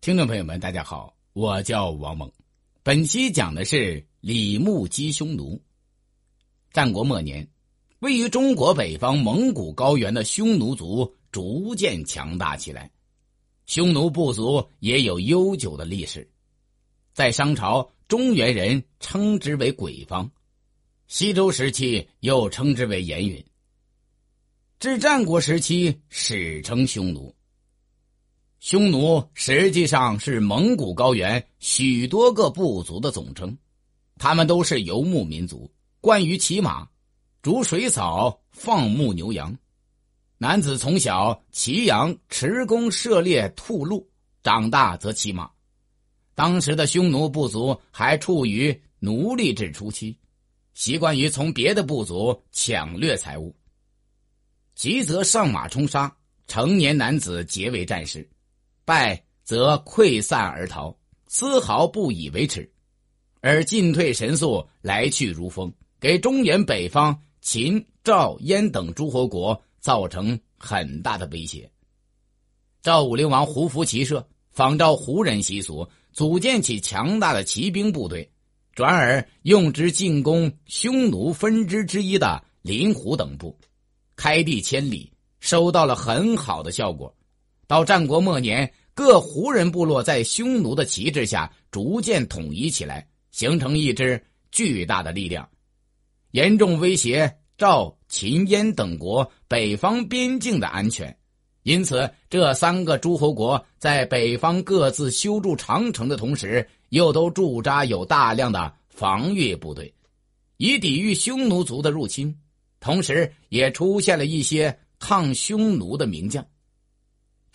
听众朋友们，大家好，我叫王猛。本期讲的是李牧击匈奴。战国末年，位于中国北方蒙古高原的匈奴族逐渐强大起来。匈奴部族也有悠久的历史，在商朝，中原人称之为鬼方；西周时期又称之为严允。至战国时期，史称匈奴。匈奴实际上是蒙古高原许多个部族的总称，他们都是游牧民族，惯于骑马、逐水草、放牧牛羊。男子从小骑羊、持弓、射猎、兔鹿，长大则骑马。当时的匈奴部族还处于奴隶制初期，习惯于从别的部族抢掠财物。急则上马冲杀，成年男子结为战士。败则溃散而逃，丝毫不以为耻，而进退神速，来去如风，给中原北方秦、赵、燕等诸侯国造成很大的威胁。赵武灵王胡服骑射，仿照胡人习俗，组建起强大的骑兵部队，转而用之进攻匈奴分支之一的林胡等部，开地千里，收到了很好的效果。到战国末年，各胡人部落在匈奴的旗帜下逐渐统一起来，形成一支巨大的力量，严重威胁赵、秦、燕等国北方边境的安全。因此，这三个诸侯国在北方各自修筑长城的同时，又都驻扎有大量的防御部队，以抵御匈奴族的入侵。同时，也出现了一些抗匈奴的名将。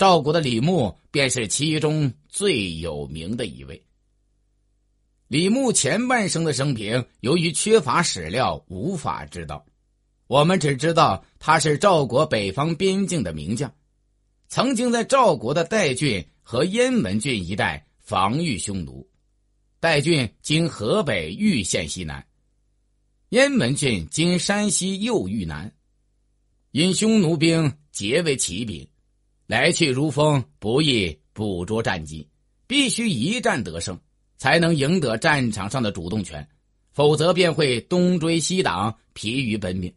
赵国的李牧便是其中最有名的一位。李牧前半生的生平，由于缺乏史料，无法知道。我们只知道他是赵国北方边境的名将，曾经在赵国的代郡和燕门郡一带防御匈奴。代郡今河北玉县西南，燕门郡今山西右豫南。因匈奴兵结为骑兵。来去如风，不易捕捉战机，必须一战得胜，才能赢得战场上的主动权，否则便会东追西挡，疲于奔命。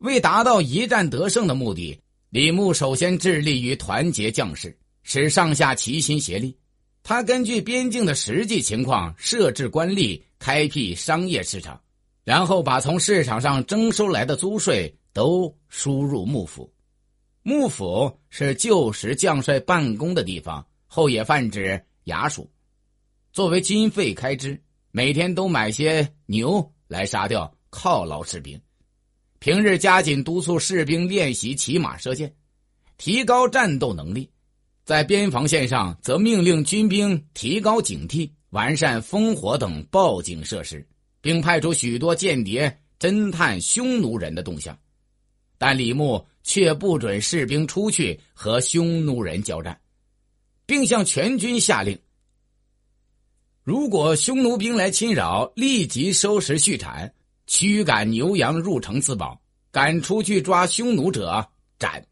为达到一战得胜的目的，李牧首先致力于团结将士，使上下齐心协力。他根据边境的实际情况设置官吏，开辟商业市场，然后把从市场上征收来的租税都输入幕府。幕府是旧时将帅办公的地方，后也泛指衙署，作为军费开支，每天都买些牛来杀掉犒劳士兵。平日加紧督促士兵练习骑马射箭，提高战斗能力。在边防线上，则命令军兵提高警惕，完善烽火等报警设施，并派出许多间谍侦探匈奴人的动向。但李牧却不准士兵出去和匈奴人交战，并向全军下令：如果匈奴兵来侵扰，立即收拾畜产，驱赶牛羊入城自保；敢出去抓匈奴者，斩。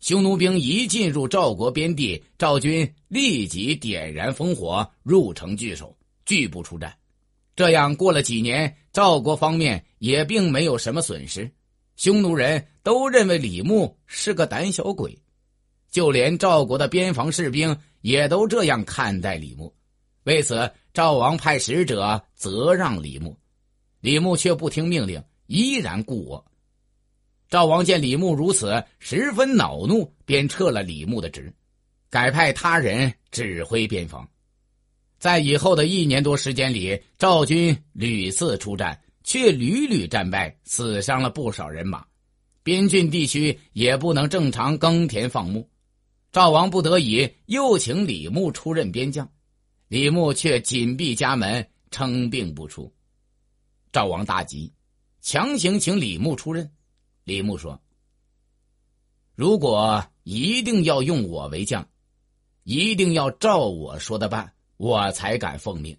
匈奴兵一进入赵国边地，赵军立即点燃烽火，入城据守，拒不出战。这样过了几年，赵国方面也并没有什么损失。匈奴人都认为李牧是个胆小鬼，就连赵国的边防士兵也都这样看待李牧。为此，赵王派使者责让李牧，李牧却不听命令，依然故我。赵王见李牧如此，十分恼怒，便撤了李牧的职，改派他人指挥边防。在以后的一年多时间里，赵军屡次出战。却屡屡战败，死伤了不少人马，边郡地区也不能正常耕田放牧。赵王不得已又请李牧出任边将，李牧却紧闭家门，称病不出。赵王大急，强行请李牧出任。李牧说：“如果一定要用我为将，一定要照我说的办，我才敢奉命。”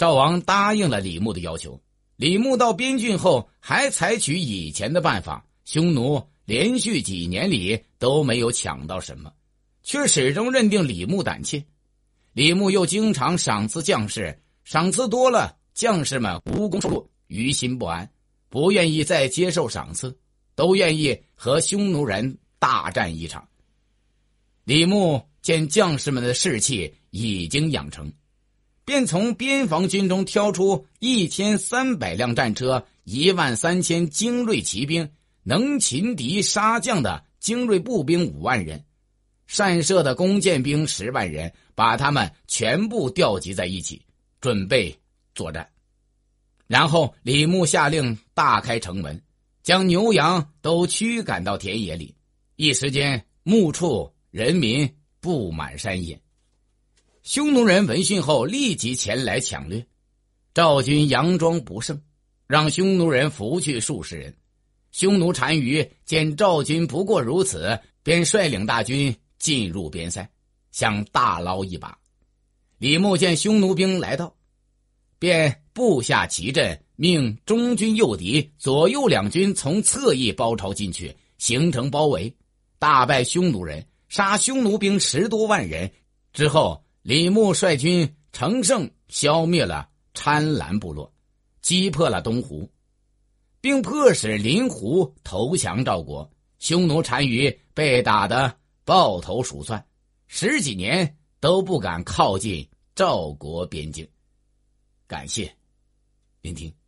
赵王答应了李牧的要求。李牧到边郡后，还采取以前的办法，匈奴连续几年里都没有抢到什么，却始终认定李牧胆怯。李牧又经常赏赐将士，赏赐多了，将士们无功受禄，于心不安，不愿意再接受赏赐，都愿意和匈奴人大战一场。李牧见将士们的士气已经养成。便从边防军中挑出一千三百辆战车、一万三千精锐骑兵、能擒敌杀将的精锐步兵五万人、善射的弓箭兵十万人，把他们全部调集在一起，准备作战。然后李牧下令大开城门，将牛羊都驱赶到田野里。一时间，牧畜人民布满山野。匈奴人闻讯后，立即前来抢掠。赵军佯装不胜，让匈奴人俘去数十人。匈奴单于见赵军不过如此，便率领大军进入边塞，想大捞一把。李牧见匈奴兵来到，便布下旗阵，命中军诱敌，左右两军从侧翼包抄进去，形成包围，大败匈奴人，杀匈奴兵十多万人。之后。李牧率军乘胜消灭了参兰部落，击破了东湖，并迫使林胡投降赵国。匈奴单于被打得抱头鼠窜，十几年都不敢靠近赵国边境。感谢聆听。